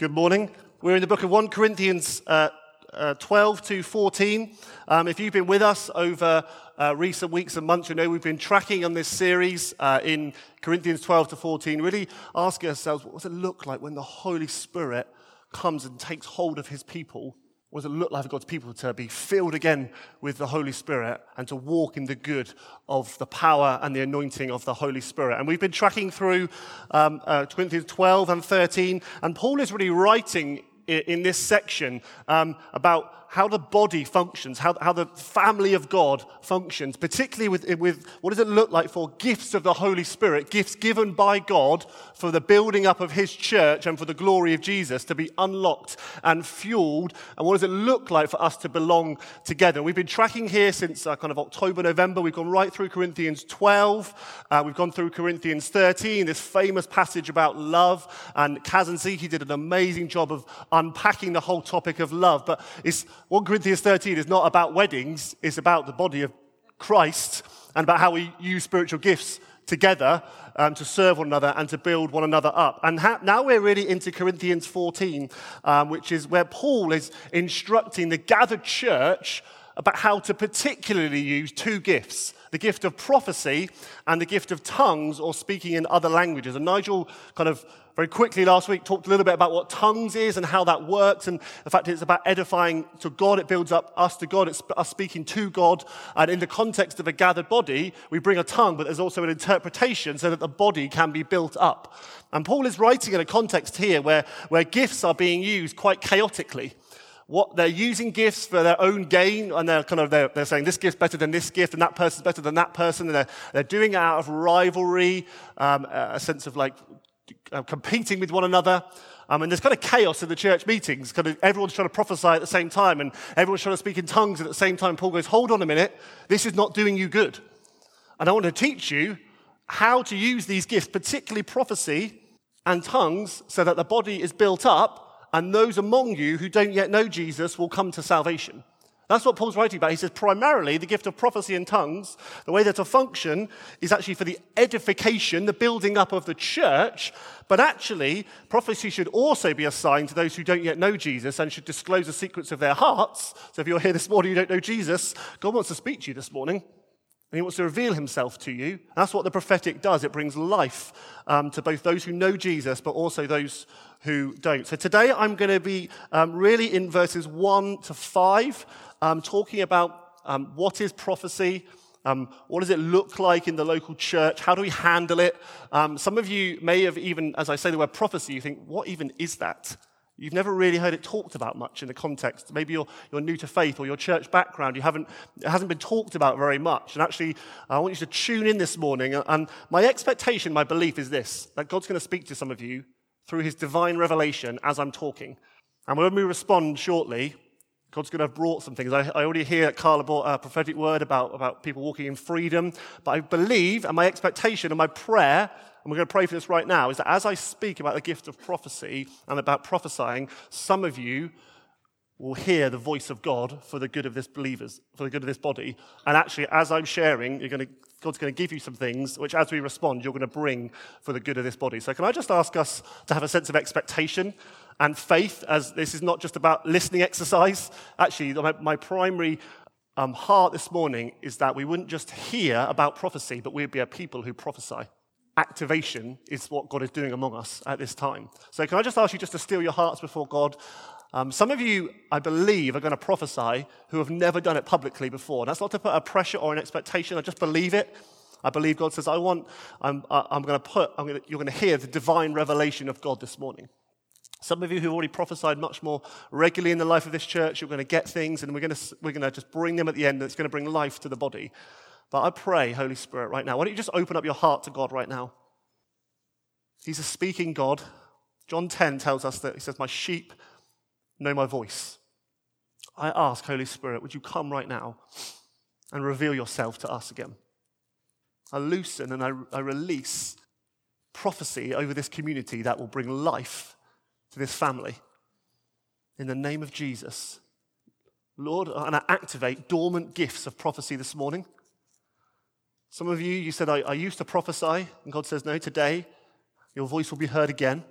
Good morning. We're in the book of 1 Corinthians uh, uh, 12 to 14. Um, if you've been with us over uh, recent weeks and months, you know we've been tracking on this series uh, in Corinthians 12 to 14, really asking ourselves what does it look like when the Holy Spirit comes and takes hold of his people what does it look like for God's people to be filled again with the Holy Spirit and to walk in the good of the power and the anointing of the Holy Spirit? And we've been tracking through um, uh, Corinthians 12 and 13, and Paul is really writing in this section um, about how the body functions, how, how the family of God functions, particularly with, with what does it look like for gifts of the Holy Spirit, gifts given by God for the building up of His church and for the glory of Jesus to be unlocked and fueled. And what does it look like for us to belong together? We've been tracking here since uh, kind of October, November. We've gone right through Corinthians 12. Uh, we've gone through Corinthians 13, this famous passage about love. And Kaz and did an amazing job of unpacking the whole topic of love. But it's 1 Corinthians 13 is not about weddings, it's about the body of Christ and about how we use spiritual gifts together um, to serve one another and to build one another up. And ha- now we're really into Corinthians 14, um, which is where Paul is instructing the gathered church about how to particularly use two gifts the gift of prophecy and the gift of tongues or speaking in other languages. And Nigel kind of very quickly last week talked a little bit about what tongues is and how that works and the fact it's about edifying to God. It builds up us to God. It's us speaking to God. And in the context of a gathered body, we bring a tongue, but there's also an interpretation so that the body can be built up. And Paul is writing in a context here where, where gifts are being used quite chaotically what they're using gifts for their own gain, and they're kind of they're, they're, saying this gift's better than this gift, and that person's better than that person, and they're, they're doing it out of rivalry, um, a sense of like uh, competing with one another. Um, and there's kind of chaos in the church meetings. Kind of everyone's trying to prophesy at the same time, and everyone's trying to speak in tongues. And at the same time, Paul goes, "Hold on a minute, this is not doing you good." And I want to teach you how to use these gifts, particularly prophecy and tongues, so that the body is built up, and those among you who don't yet know Jesus will come to salvation. That's what Paul's writing about. He says primarily the gift of prophecy and tongues, the way that to function is actually for the edification, the building up of the church, but actually prophecy should also be assigned to those who don't yet know Jesus and should disclose the secrets of their hearts. So if you're here this morning, you don't know Jesus, God wants to speak to you this morning. And he wants to reveal himself to you. That's what the prophetic does. It brings life um, to both those who know Jesus, but also those who don't. So today I'm going to be um, really in verses 1 to 5 um, talking about um, what is prophecy, um, what does it look like in the local church? How do we handle it? Um, some of you may have even, as I say the word prophecy, you think, what even is that? You've never really heard it talked about much in the context. Maybe you're, you're new to faith or your church background. You haven't, it hasn't been talked about very much. And actually, I want you to tune in this morning. And my expectation, my belief is this that God's going to speak to some of you through his divine revelation as I'm talking. And when we respond shortly, God's going to have brought some things. I, I already hear that Carla brought a prophetic word about, about people walking in freedom. But I believe, and my expectation and my prayer, and we're going to pray for this right now, is that as I speak about the gift of prophecy and about prophesying, some of you will hear the voice of God for the good of this believers, for the good of this body. And actually, as I'm sharing, you're going to, God's going to give you some things which, as we respond, you're going to bring for the good of this body. So, can I just ask us to have a sense of expectation and faith, as this is not just about listening exercise. Actually, my, my primary um, heart this morning is that we wouldn't just hear about prophecy, but we'd be a people who prophesy. Activation is what God is doing among us at this time. So, can I just ask you just to steal your hearts before God? Um, some of you, I believe, are going to prophesy who have never done it publicly before. That's not to put a pressure or an expectation. I just believe it. I believe God says, I want, I'm, I'm going to put, I'm going to, you're going to hear the divine revelation of God this morning. Some of you who've already prophesied much more regularly in the life of this church, you're going to get things and we're going to, we're going to just bring them at the end and it's going to bring life to the body. But I pray, Holy Spirit, right now, why don't you just open up your heart to God right now? He's a speaking God. John 10 tells us that he says, My sheep know my voice. I ask, Holy Spirit, would you come right now and reveal yourself to us again? I loosen and I, I release prophecy over this community that will bring life to this family. In the name of Jesus. Lord, and I activate dormant gifts of prophecy this morning. Some of you, you said, I, I used to prophesy, and God says, No, today your voice will be heard again.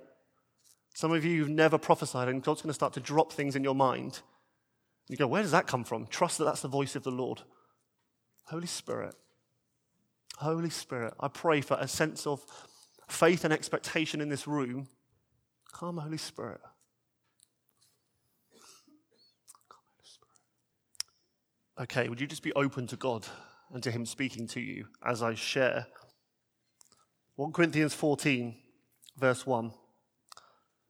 Some of you have never prophesied, and God's going to start to drop things in your mind. You go, where does that come from? Trust that that's the voice of the Lord. Holy Spirit, Holy Spirit, I pray for a sense of faith and expectation in this room. Come, Holy Spirit. Holy Spirit. Okay, would you just be open to God and to Him speaking to you as I share? 1 Corinthians 14, verse 1.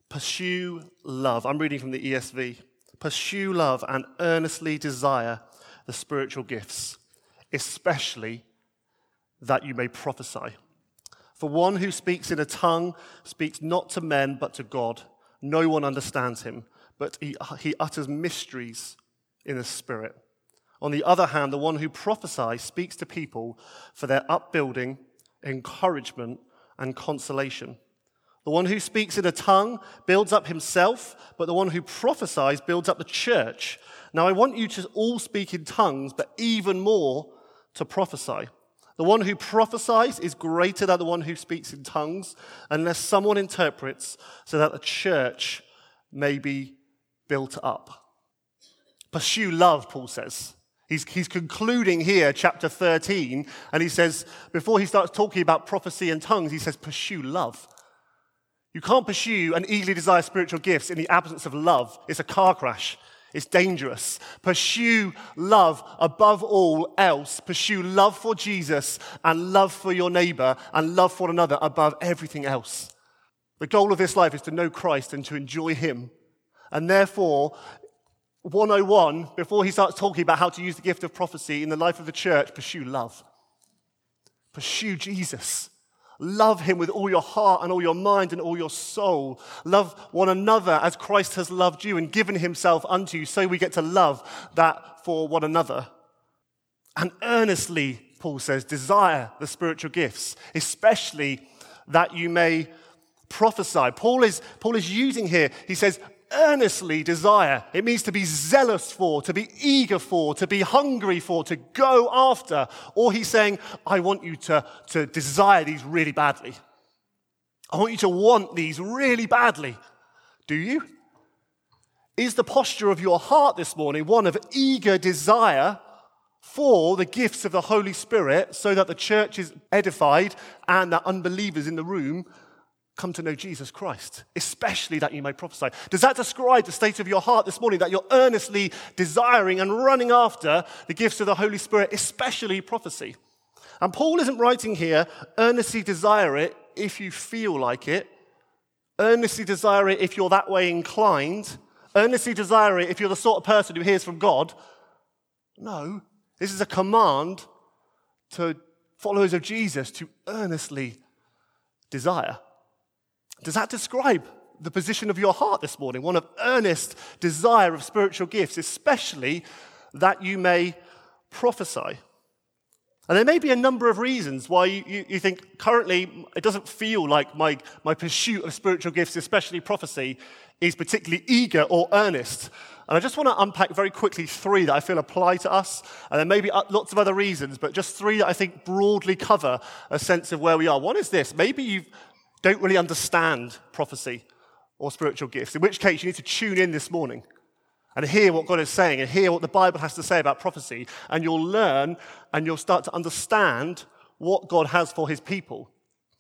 Pursue love. I'm reading from the ESV. Pursue love and earnestly desire the spiritual gifts, especially that you may prophesy. For one who speaks in a tongue speaks not to men but to God. No one understands him, but he, he utters mysteries in the Spirit. On the other hand, the one who prophesies speaks to people for their upbuilding, encouragement, and consolation. The one who speaks in a tongue builds up himself, but the one who prophesies builds up the church. Now, I want you to all speak in tongues, but even more to prophesy. The one who prophesies is greater than the one who speaks in tongues, unless someone interprets so that the church may be built up. Pursue love, Paul says. He's, he's concluding here, chapter 13, and he says, before he starts talking about prophecy and tongues, he says, pursue love. You can't pursue and eagerly desire spiritual gifts in the absence of love. It's a car crash. It's dangerous. Pursue love above all else. Pursue love for Jesus and love for your neighbor and love for another above everything else. The goal of this life is to know Christ and to enjoy Him. And therefore, 101, before he starts talking about how to use the gift of prophecy in the life of the church, pursue love. Pursue Jesus. Love him with all your heart and all your mind and all your soul. Love one another as Christ has loved you and given himself unto you, so we get to love that for one another. And earnestly, Paul says, desire the spiritual gifts, especially that you may prophesy. Paul is, Paul is using here, he says, earnestly desire. It means to be zealous for, to be eager for, to be hungry for, to go after. Or he's saying, I want you to, to desire these really badly. I want you to want these really badly. Do you? Is the posture of your heart this morning one of eager desire for the gifts of the Holy Spirit so that the church is edified and that unbelievers in the room come to know Jesus Christ, especially that you may prophesy. Does that describe the state of your heart this morning that you're earnestly desiring and running after the gifts of the Holy Spirit, especially prophecy? And Paul isn't writing here, earnestly desire it if you feel like it, earnestly desire it if you're that way inclined, earnestly desire it if you're the sort of person who hears from God. No, this is a command to followers of Jesus to earnestly desire. Does that describe the position of your heart this morning? One of earnest desire of spiritual gifts, especially that you may prophesy. And there may be a number of reasons why you, you, you, think currently it doesn't feel like my, my pursuit of spiritual gifts, especially prophecy, is particularly eager or earnest. And I just want to unpack very quickly three that I feel apply to us. And there may be uh, lots of other reasons, but just three that I think broadly cover a sense of where we are. One is this maybe you've don't really understand prophecy or spiritual gifts, in which case you need to tune in this morning and hear what God is saying and hear what the Bible has to say about prophecy, and you'll learn and you'll start to understand what God has for his people.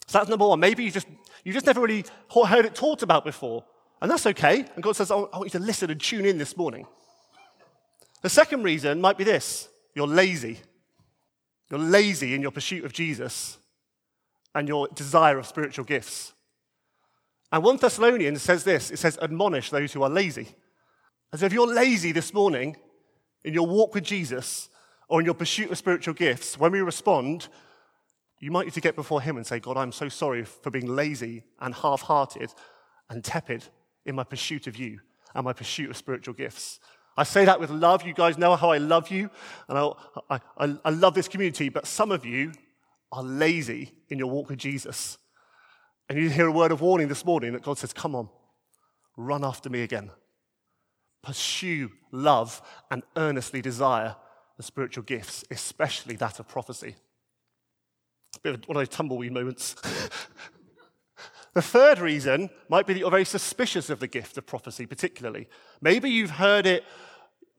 So that's number one. Maybe you just, you just never really heard it taught about before, and that's okay. And God says, I want you to listen and tune in this morning. The second reason might be this you're lazy. You're lazy in your pursuit of Jesus and your desire of spiritual gifts. And 1 Thessalonians says this it says, admonish those who are lazy. As if you're lazy this morning in your walk with Jesus or in your pursuit of spiritual gifts, when we respond, you might need to get before Him and say, God, I'm so sorry for being lazy and half hearted and tepid in my pursuit of you and my pursuit of spiritual gifts. I say that with love. You guys know how I love you, and I, I, I love this community, but some of you are lazy in your walk with Jesus. And you hear a word of warning this morning that God says, Come on, run after me again. Pursue love and earnestly desire the spiritual gifts, especially that of prophecy. A bit of one of those tumbleweed moments. The third reason might be that you're very suspicious of the gift of prophecy, particularly. Maybe you've heard it,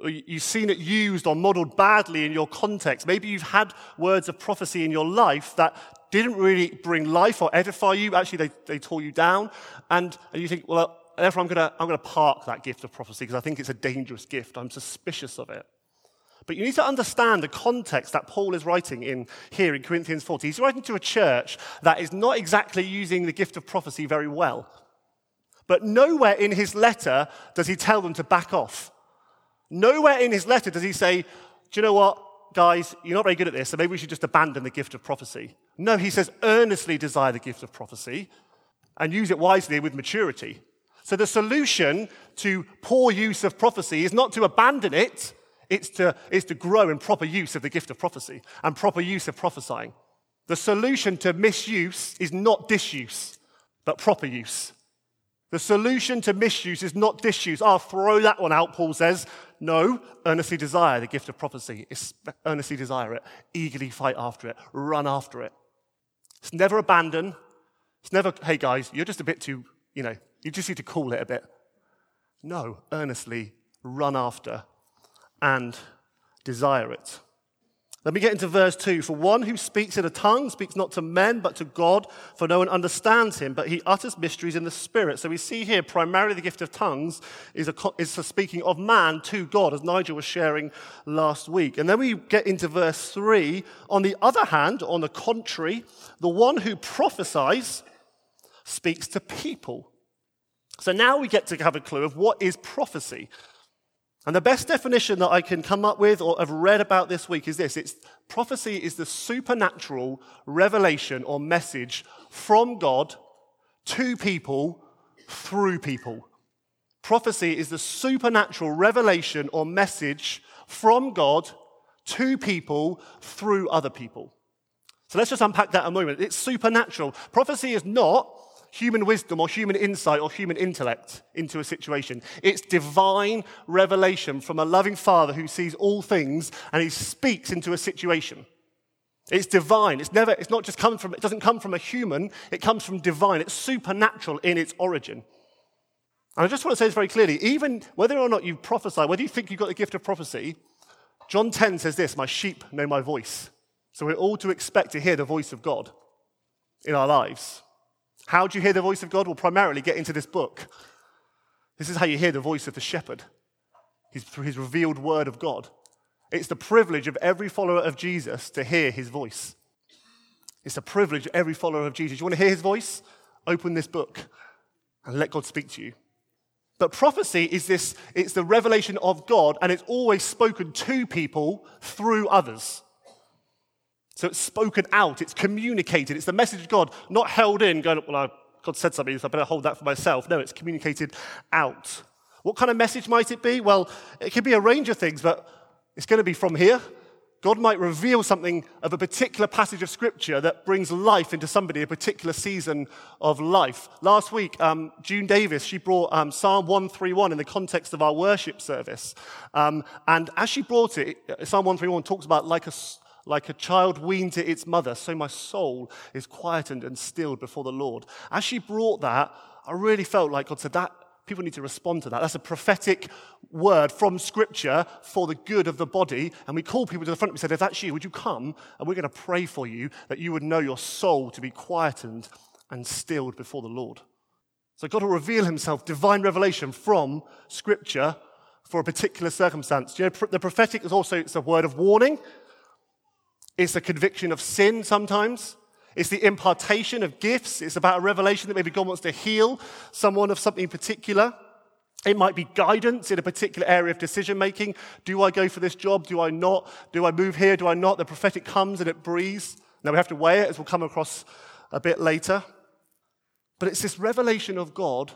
Oh, you've seen it used or modeled badly in your context. Maybe you've had words of prophecy in your life that didn't really bring life or edify you. Actually, they, they tore you down. And, and you think, well, therefore, I'm going to I'm going to park that gift of prophecy because I think it's a dangerous gift. I'm suspicious of it. But you need to understand the context that Paul is writing in here in Corinthians 40. He's writing to a church that is not exactly using the gift of prophecy very well. But nowhere in his letter does he tell them to back off. Nowhere in his letter does he say, Do you know what, guys, you're not very good at this, so maybe we should just abandon the gift of prophecy. No, he says, earnestly desire the gift of prophecy and use it wisely with maturity. So the solution to poor use of prophecy is not to abandon it, it's to, it's to grow in proper use of the gift of prophecy and proper use of prophesying. The solution to misuse is not disuse, but proper use. The solution to misuse is not disuse. I'll throw that one out, Paul says. No, earnestly desire the gift of prophecy. Earnestly desire it, eagerly fight after it, run after it. It's never abandon. It's never, hey guys, you're just a bit too, you know, you just need to cool it a bit. No, earnestly run after and desire it. Let me get into verse 2. For one who speaks in a tongue speaks not to men, but to God, for no one understands him, but he utters mysteries in the Spirit. So we see here primarily the gift of tongues is a, is a speaking of man to God, as Nigel was sharing last week. And then we get into verse 3. On the other hand, on the contrary, the one who prophesies speaks to people. So now we get to have a clue of what is prophecy. And the best definition that I can come up with or have read about this week is this it's prophecy is the supernatural revelation or message from God to people through people. Prophecy is the supernatural revelation or message from God to people through other people. So let's just unpack that a moment. It's supernatural. Prophecy is not human wisdom or human insight or human intellect into a situation. It's divine revelation from a loving Father who sees all things and he speaks into a situation. It's divine. It's never, it's not just come from, it doesn't come from a human, it comes from divine. It's supernatural in its origin. And I just want to say this very clearly, even whether or not you prophesy, whether you think you've got the gift of prophecy, John 10 says this, my sheep know my voice. So we're all to expect to hear the voice of God in our lives. How do you hear the voice of God? Well, primarily get into this book. This is how you hear the voice of the shepherd, He's through his revealed word of God. It's the privilege of every follower of Jesus to hear his voice. It's the privilege of every follower of Jesus. You want to hear his voice? Open this book and let God speak to you. But prophecy is this, it's the revelation of God, and it's always spoken to people through others. So it's spoken out, it's communicated, it's the message of God, not held in, going, well, God said something, so I better hold that for myself. No, it's communicated out. What kind of message might it be? Well, it could be a range of things, but it's going to be from here. God might reveal something of a particular passage of scripture that brings life into somebody, a particular season of life. Last week, um, June Davis, she brought um, Psalm 131 in the context of our worship service. Um, and as she brought it, Psalm 131 talks about like a, like a child weaned to its mother, so my soul is quietened and stilled before the Lord. As she brought that, I really felt like God said that people need to respond to that. That's a prophetic word from Scripture for the good of the body. And we call people to the front. We said, if that's you, would you come? And we're going to pray for you that you would know your soul to be quietened and stilled before the Lord. So God will reveal himself, divine revelation from Scripture for a particular circumstance. You know, the prophetic is also it's a word of warning. It's a conviction of sin sometimes. It's the impartation of gifts. It's about a revelation that maybe God wants to heal someone of something particular. It might be guidance in a particular area of decision making. Do I go for this job? Do I not? Do I move here? Do I not? The prophetic comes and it breathes. Now we have to weigh it as we'll come across a bit later. But it's this revelation of God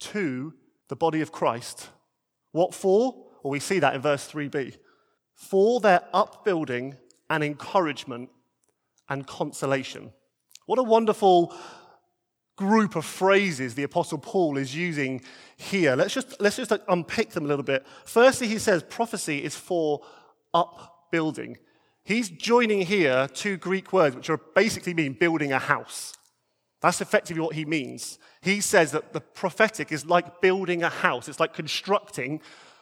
to the body of Christ. What for? Well, we see that in verse 3b. For their upbuilding and encouragement and consolation. What a wonderful group of phrases the Apostle Paul is using here. Let's just, let's just unpick them a little bit. Firstly, he says prophecy is for upbuilding. He's joining here two Greek words which are basically mean building a house. That's effectively what he means. He says that the prophetic is like building a house, it's like constructing,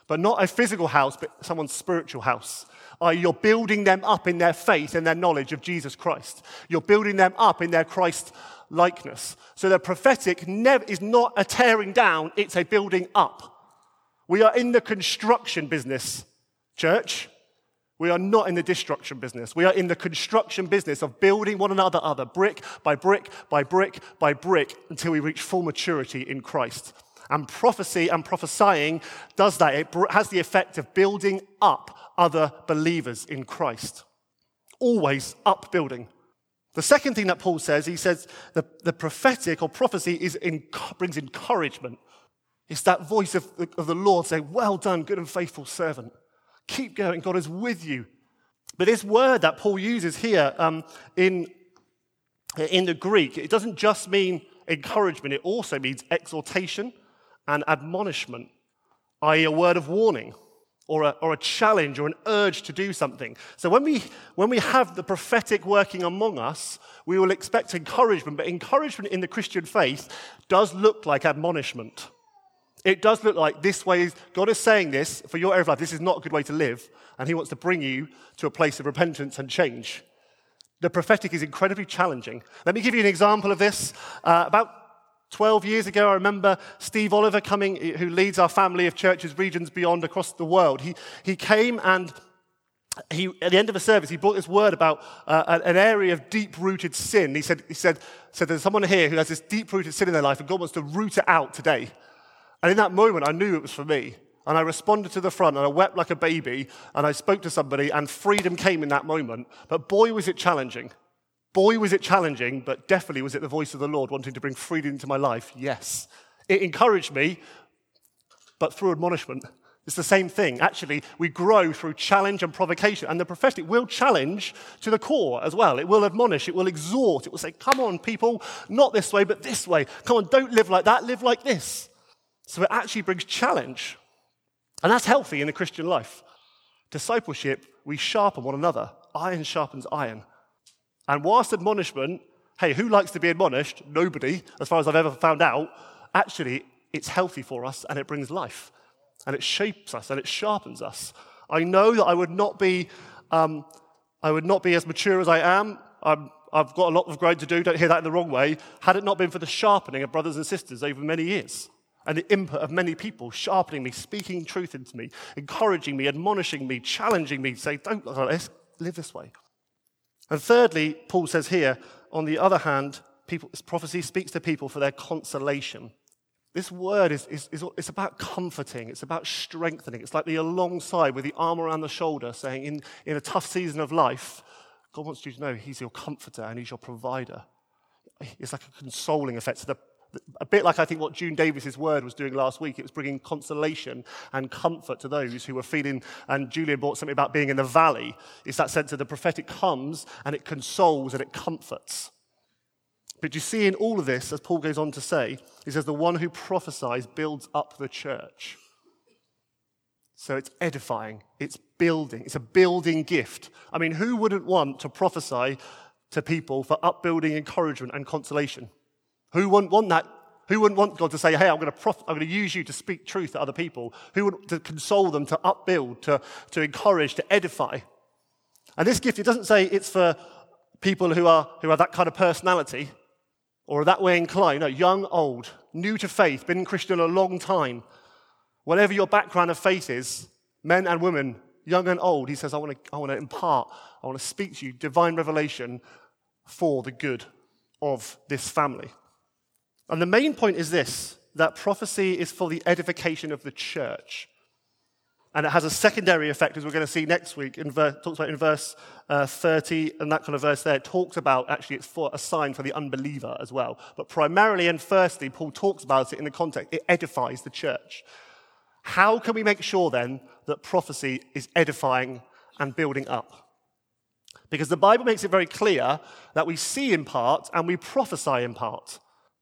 but not a physical house, but someone's spiritual house. Uh, you're building them up in their faith and their knowledge of Jesus Christ. You're building them up in their Christ likeness. So the prophetic is not a tearing down, it's a building up. We are in the construction business, church. We are not in the destruction business. We are in the construction business of building one another other, brick by brick by brick by brick, until we reach full maturity in Christ. And prophecy and prophesying does that. It has the effect of building up other believers in Christ. Always upbuilding. The second thing that Paul says, he says the, the prophetic or prophecy is in, brings encouragement. It's that voice of, of the Lord saying, Well done, good and faithful servant. Keep going, God is with you. But this word that Paul uses here um, in, in the Greek, it doesn't just mean encouragement, it also means exhortation and admonishment, i.e., a word of warning or a, or a challenge or an urge to do something. So when we, when we have the prophetic working among us, we will expect encouragement, but encouragement in the Christian faith does look like admonishment. It does look like this way is, God is saying this for your area of life. This is not a good way to live, and He wants to bring you to a place of repentance and change. The prophetic is incredibly challenging. Let me give you an example of this. Uh, about 12 years ago, I remember Steve Oliver coming, who leads our family of churches, regions beyond across the world. He, he came and he, at the end of a service, he brought this word about uh, an area of deep rooted sin. He said, he said, said, There's someone here who has this deep rooted sin in their life, and God wants to root it out today. And in that moment, I knew it was for me. And I responded to the front and I wept like a baby and I spoke to somebody and freedom came in that moment. But boy, was it challenging. Boy, was it challenging, but definitely was it the voice of the Lord wanting to bring freedom into my life? Yes. It encouraged me, but through admonishment. It's the same thing. Actually, we grow through challenge and provocation. And the prophetic will challenge to the core as well. It will admonish, it will exhort, it will say, Come on, people, not this way, but this way. Come on, don't live like that, live like this. So it actually brings challenge. And that's healthy in the Christian life. Discipleship, we sharpen one another. Iron sharpens iron. And whilst admonishment, hey, who likes to be admonished? Nobody, as far as I've ever found out. Actually, it's healthy for us and it brings life and it shapes us and it sharpens us. I know that I would not be, um, I would not be as mature as I am. i have got a lot of growing to do, don't hear that in the wrong way, had it not been for the sharpening of brothers and sisters over many years and the input of many people sharpening me, speaking truth into me, encouraging me, admonishing me, challenging me, saying, don't look like this, live this way. And thirdly, Paul says here, on the other hand, people, prophecy speaks to people for their consolation. This word is, is, is it's about comforting, it's about strengthening. It's like the alongside with the arm around the shoulder, saying, in, in a tough season of life, God wants you to know He's your comforter and He's your provider. It's like a consoling effect. So the, a bit like I think what June Davis's word was doing last week. It was bringing consolation and comfort to those who were feeling, and Julian brought something about being in the valley. It's that sense of the prophetic comes and it consoles and it comforts. But you see in all of this, as Paul goes on to say, he says, the one who prophesies builds up the church. So it's edifying, it's building, it's a building gift. I mean, who wouldn't want to prophesy to people for upbuilding, encouragement, and consolation? Who wouldn't want that? Who wouldn't want God to say, hey, I'm going to, prof- I'm going to use you to speak truth to other people? Who would to console them, to upbuild, to, to encourage, to edify? And this gift, it doesn't say it's for people who are, who are that kind of personality or that way inclined. No, young, old, new to faith, been Christian a long time. Whatever your background of faith is, men and women, young and old, he says, I want to, I want to impart, I want to speak to you divine revelation for the good of this family. And the main point is this that prophecy is for the edification of the church. And it has a secondary effect, as we're going to see next week, in ver- talks about in verse uh, 30 and that kind of verse there. It talks about actually it's for a sign for the unbeliever as well. But primarily and firstly, Paul talks about it in the context, it edifies the church. How can we make sure then that prophecy is edifying and building up? Because the Bible makes it very clear that we see in part and we prophesy in part.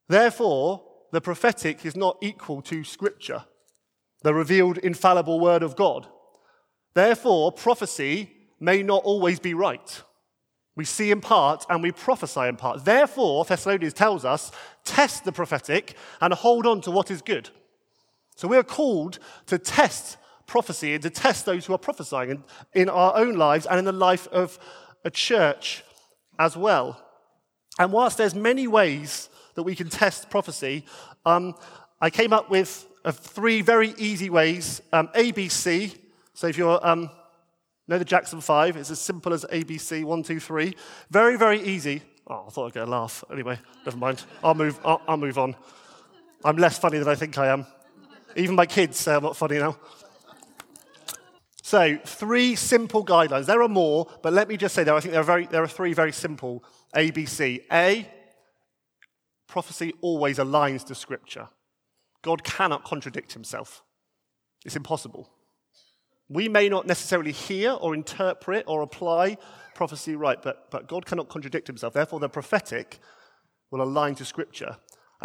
Therefore, the prophetic is not equal to Scripture, the revealed infallible word of God. Therefore, prophecy may not always be right. We see in part and we prophesy in part. Therefore, Thessalonians tells us, test the prophetic and hold on to what is good. So we are called to test prophecy and to test those who are prophesying in, our own lives and in the life of a church as well. And whilst there's many ways that we can test prophecy, um, I came up with uh, three very easy ways. Um, ABC. So if you're um, know the Jackson Five, it's as simple as ABC. One, two, three. Very, very easy. Oh, I thought I'd get a laugh. Anyway, never mind. I'll move. I'll, I'll move on. I'm less funny than I think I am. Even my kids say I'm not funny now. So, three simple guidelines. There are more, but let me just say there, I think there are, very, there are three very simple ABC. A, prophecy always aligns to Scripture. God cannot contradict himself, it's impossible. We may not necessarily hear or interpret or apply prophecy right, but, but God cannot contradict himself. Therefore, the prophetic will align to Scripture.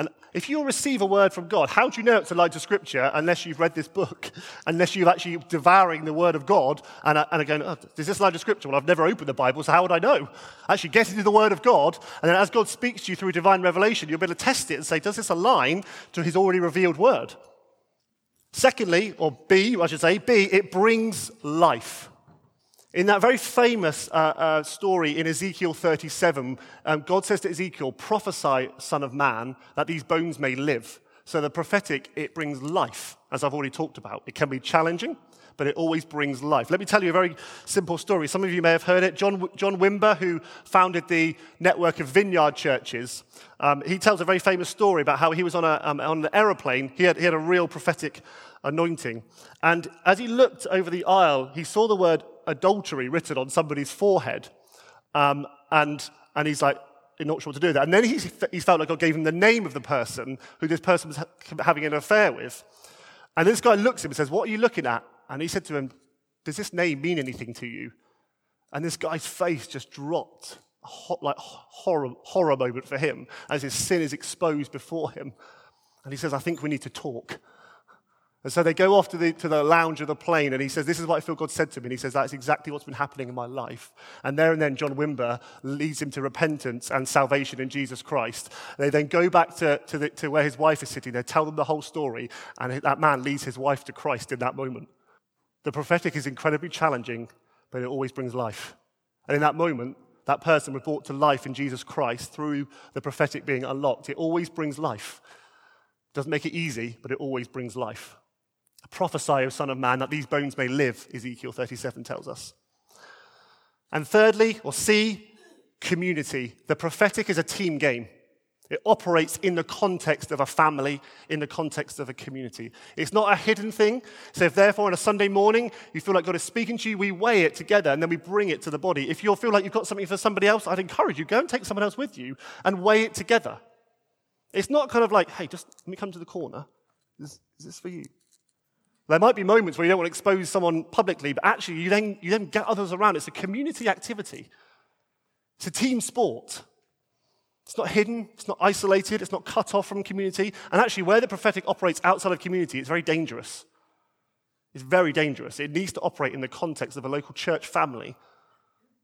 And if you receive a word from God, how do you know it's aligned to Scripture unless you've read this book, unless you've actually devouring the Word of God and, uh, and going, oh, is this aligned to Scripture? Well, I've never opened the Bible, so how would I know? Actually, get into the Word of God, and then as God speaks to you through divine revelation, you'll be able to test it and say, does this align to His already revealed Word? Secondly, or B, I should say, B, it brings life. In that very famous uh, uh, story in Ezekiel 37, um, God says to Ezekiel, prophesy, son of man, that these bones may live. So the prophetic, it brings life, as I've already talked about. It can be challenging, but it always brings life. Let me tell you a very simple story. Some of you may have heard it. John, John Wimber, who founded the network of vineyard churches, um, he tells a very famous story about how he was on, a, um, on an aeroplane. He had, he had a real prophetic anointing. And as he looked over the aisle, he saw the word adultery written on somebody's forehead. Um, and, and he's like, not sure what to do with that. And then he, he felt like God gave him the name of the person who this person was ha- having an affair with. And this guy looks at him and says, What are you looking at? And he said to him, Does this name mean anything to you? And this guy's face just dropped, a like horror, horror moment for him as his sin is exposed before him. And he says, I think we need to talk. And so they go off to the, to the lounge of the plane, and he says, This is what I feel God said to me. And he says, That's exactly what's been happening in my life. And there and then, John Wimber leads him to repentance and salvation in Jesus Christ. They then go back to, to, the, to where his wife is sitting. They tell them the whole story, and that man leads his wife to Christ in that moment. The prophetic is incredibly challenging, but it always brings life. And in that moment, that person was brought to life in Jesus Christ through the prophetic being unlocked. It always brings life. Doesn't make it easy, but it always brings life. Prophesy, O Son of Man, that these bones may live, Ezekiel 37 tells us. And thirdly, or C, community. The prophetic is a team game. It operates in the context of a family, in the context of a community. It's not a hidden thing. So, if therefore on a Sunday morning you feel like God is speaking to you, we weigh it together and then we bring it to the body. If you feel like you've got something for somebody else, I'd encourage you go and take someone else with you and weigh it together. It's not kind of like, hey, just let me come to the corner. Is, is this for you? There might be moments where you don't want to expose someone publicly, but actually you then, you then get others around. It's a community activity. It's a team sport. It's not hidden, it's not isolated, it's not cut off from community. And actually, where the prophetic operates outside of community, it's very dangerous. It's very dangerous. It needs to operate in the context of a local church family,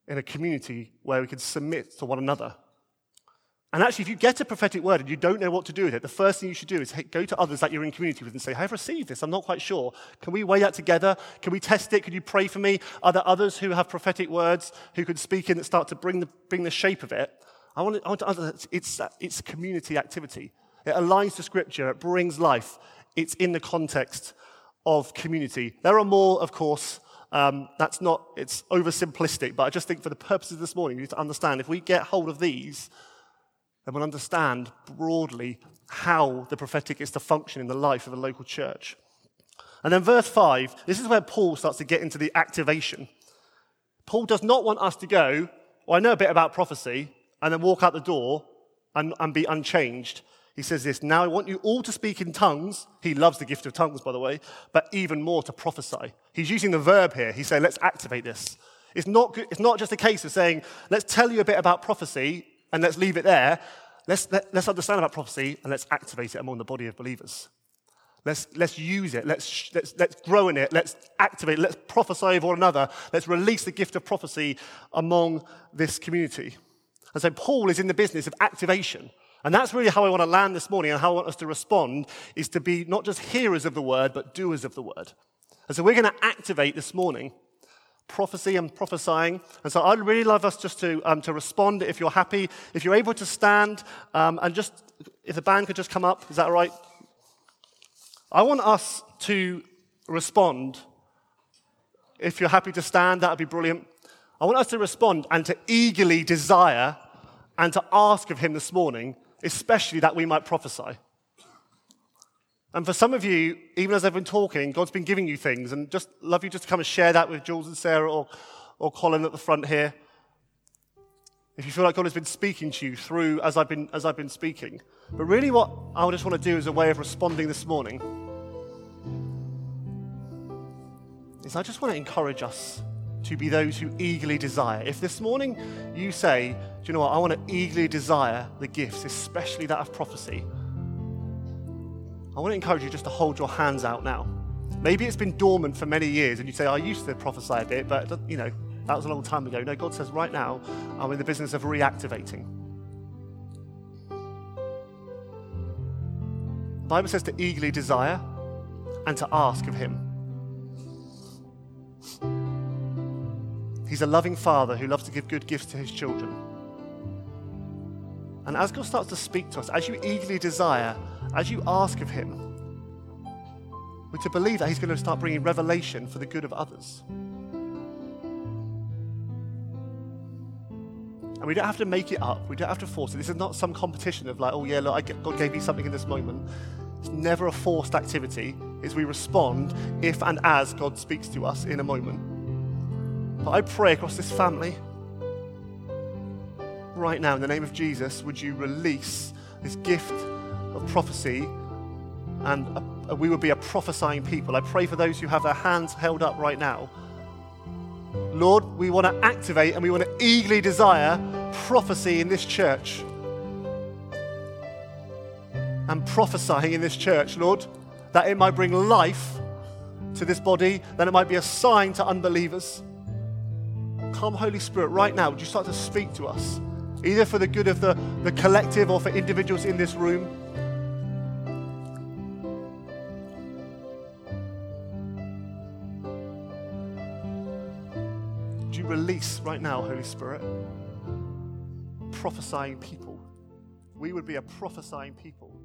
in a community where we can submit to one another and actually, if you get a prophetic word and you don't know what to do with it, the first thing you should do is go to others that you're in community with and say, I've received this, I'm not quite sure. Can we weigh that together? Can we test it? Can you pray for me? Are there others who have prophetic words who can speak in that start to bring the, bring the shape of it? I want, I want to, it's, it's community activity. It aligns to scripture, it brings life. It's in the context of community. There are more, of course, um, that's not, it's oversimplistic, but I just think for the purposes of this morning, you need to understand if we get hold of these, then we'll understand broadly how the prophetic is to function in the life of a local church. And then, verse 5, this is where Paul starts to get into the activation. Paul does not want us to go, well, I know a bit about prophecy, and then walk out the door and, and be unchanged. He says this Now I want you all to speak in tongues. He loves the gift of tongues, by the way, but even more to prophesy. He's using the verb here. He's saying, let's activate this. It's not, it's not just a case of saying, let's tell you a bit about prophecy and let's leave it there. Let's, let, us let us understand about prophecy and let's activate it among the body of believers. Let's, let's use it. Let's, let's, let's grow in it. Let's activate. Let's prophesy over one another. Let's release the gift of prophecy among this community. And so Paul is in the business of activation. And that's really how I want to land this morning and how I want us to respond is to be not just hearers of the word, but doers of the word. And so we're going to activate this morning prophecy and prophesying. And so I'd really love us just to, um, to respond if you're happy. If you're able to stand um, and just, if the band could just come up, is that right? I want us to respond. If you're happy to stand, that would be brilliant. I want us to respond and to eagerly desire and to ask of Him this morning, especially that we might prophesy. And for some of you, even as I've been talking, God's been giving you things, and just love you just to come and share that with Jules and Sarah or, or Colin at the front here. If you feel like God has been speaking to you through as I've been, as I've been speaking. But really, what I just want to do as a way of responding this morning is I just want to encourage us to be those who eagerly desire. If this morning you say, Do you know what? I want to eagerly desire the gifts, especially that of prophecy. I want to encourage you just to hold your hands out now. Maybe it's been dormant for many years and you say, I used to prophesy a bit, but you know, that was a long time ago. No, God says right now, I'm in the business of reactivating. The Bible says to eagerly desire and to ask of Him. He's a loving Father who loves to give good gifts to His children. And as God starts to speak to us, as you eagerly desire, as you ask of Him, we're to believe that He's going to start bringing revelation for the good of others. And we don't have to make it up. We don't have to force it. This is not some competition of like, oh yeah, look, God gave me something in this moment. It's never a forced activity. It's we respond if and as God speaks to us in a moment. But I pray across this family right now, in the name of Jesus, would you release this gift of prophecy and a, we would be a prophesying people. I pray for those who have their hands held up right now. Lord, we want to activate and we want to eagerly desire prophecy in this church. And prophesying in this church, Lord, that it might bring life to this body, that it might be a sign to unbelievers. Come, Holy Spirit, right now, would you start to speak to us, either for the good of the, the collective or for individuals in this room? Release right now, Holy Spirit, prophesying people. We would be a prophesying people.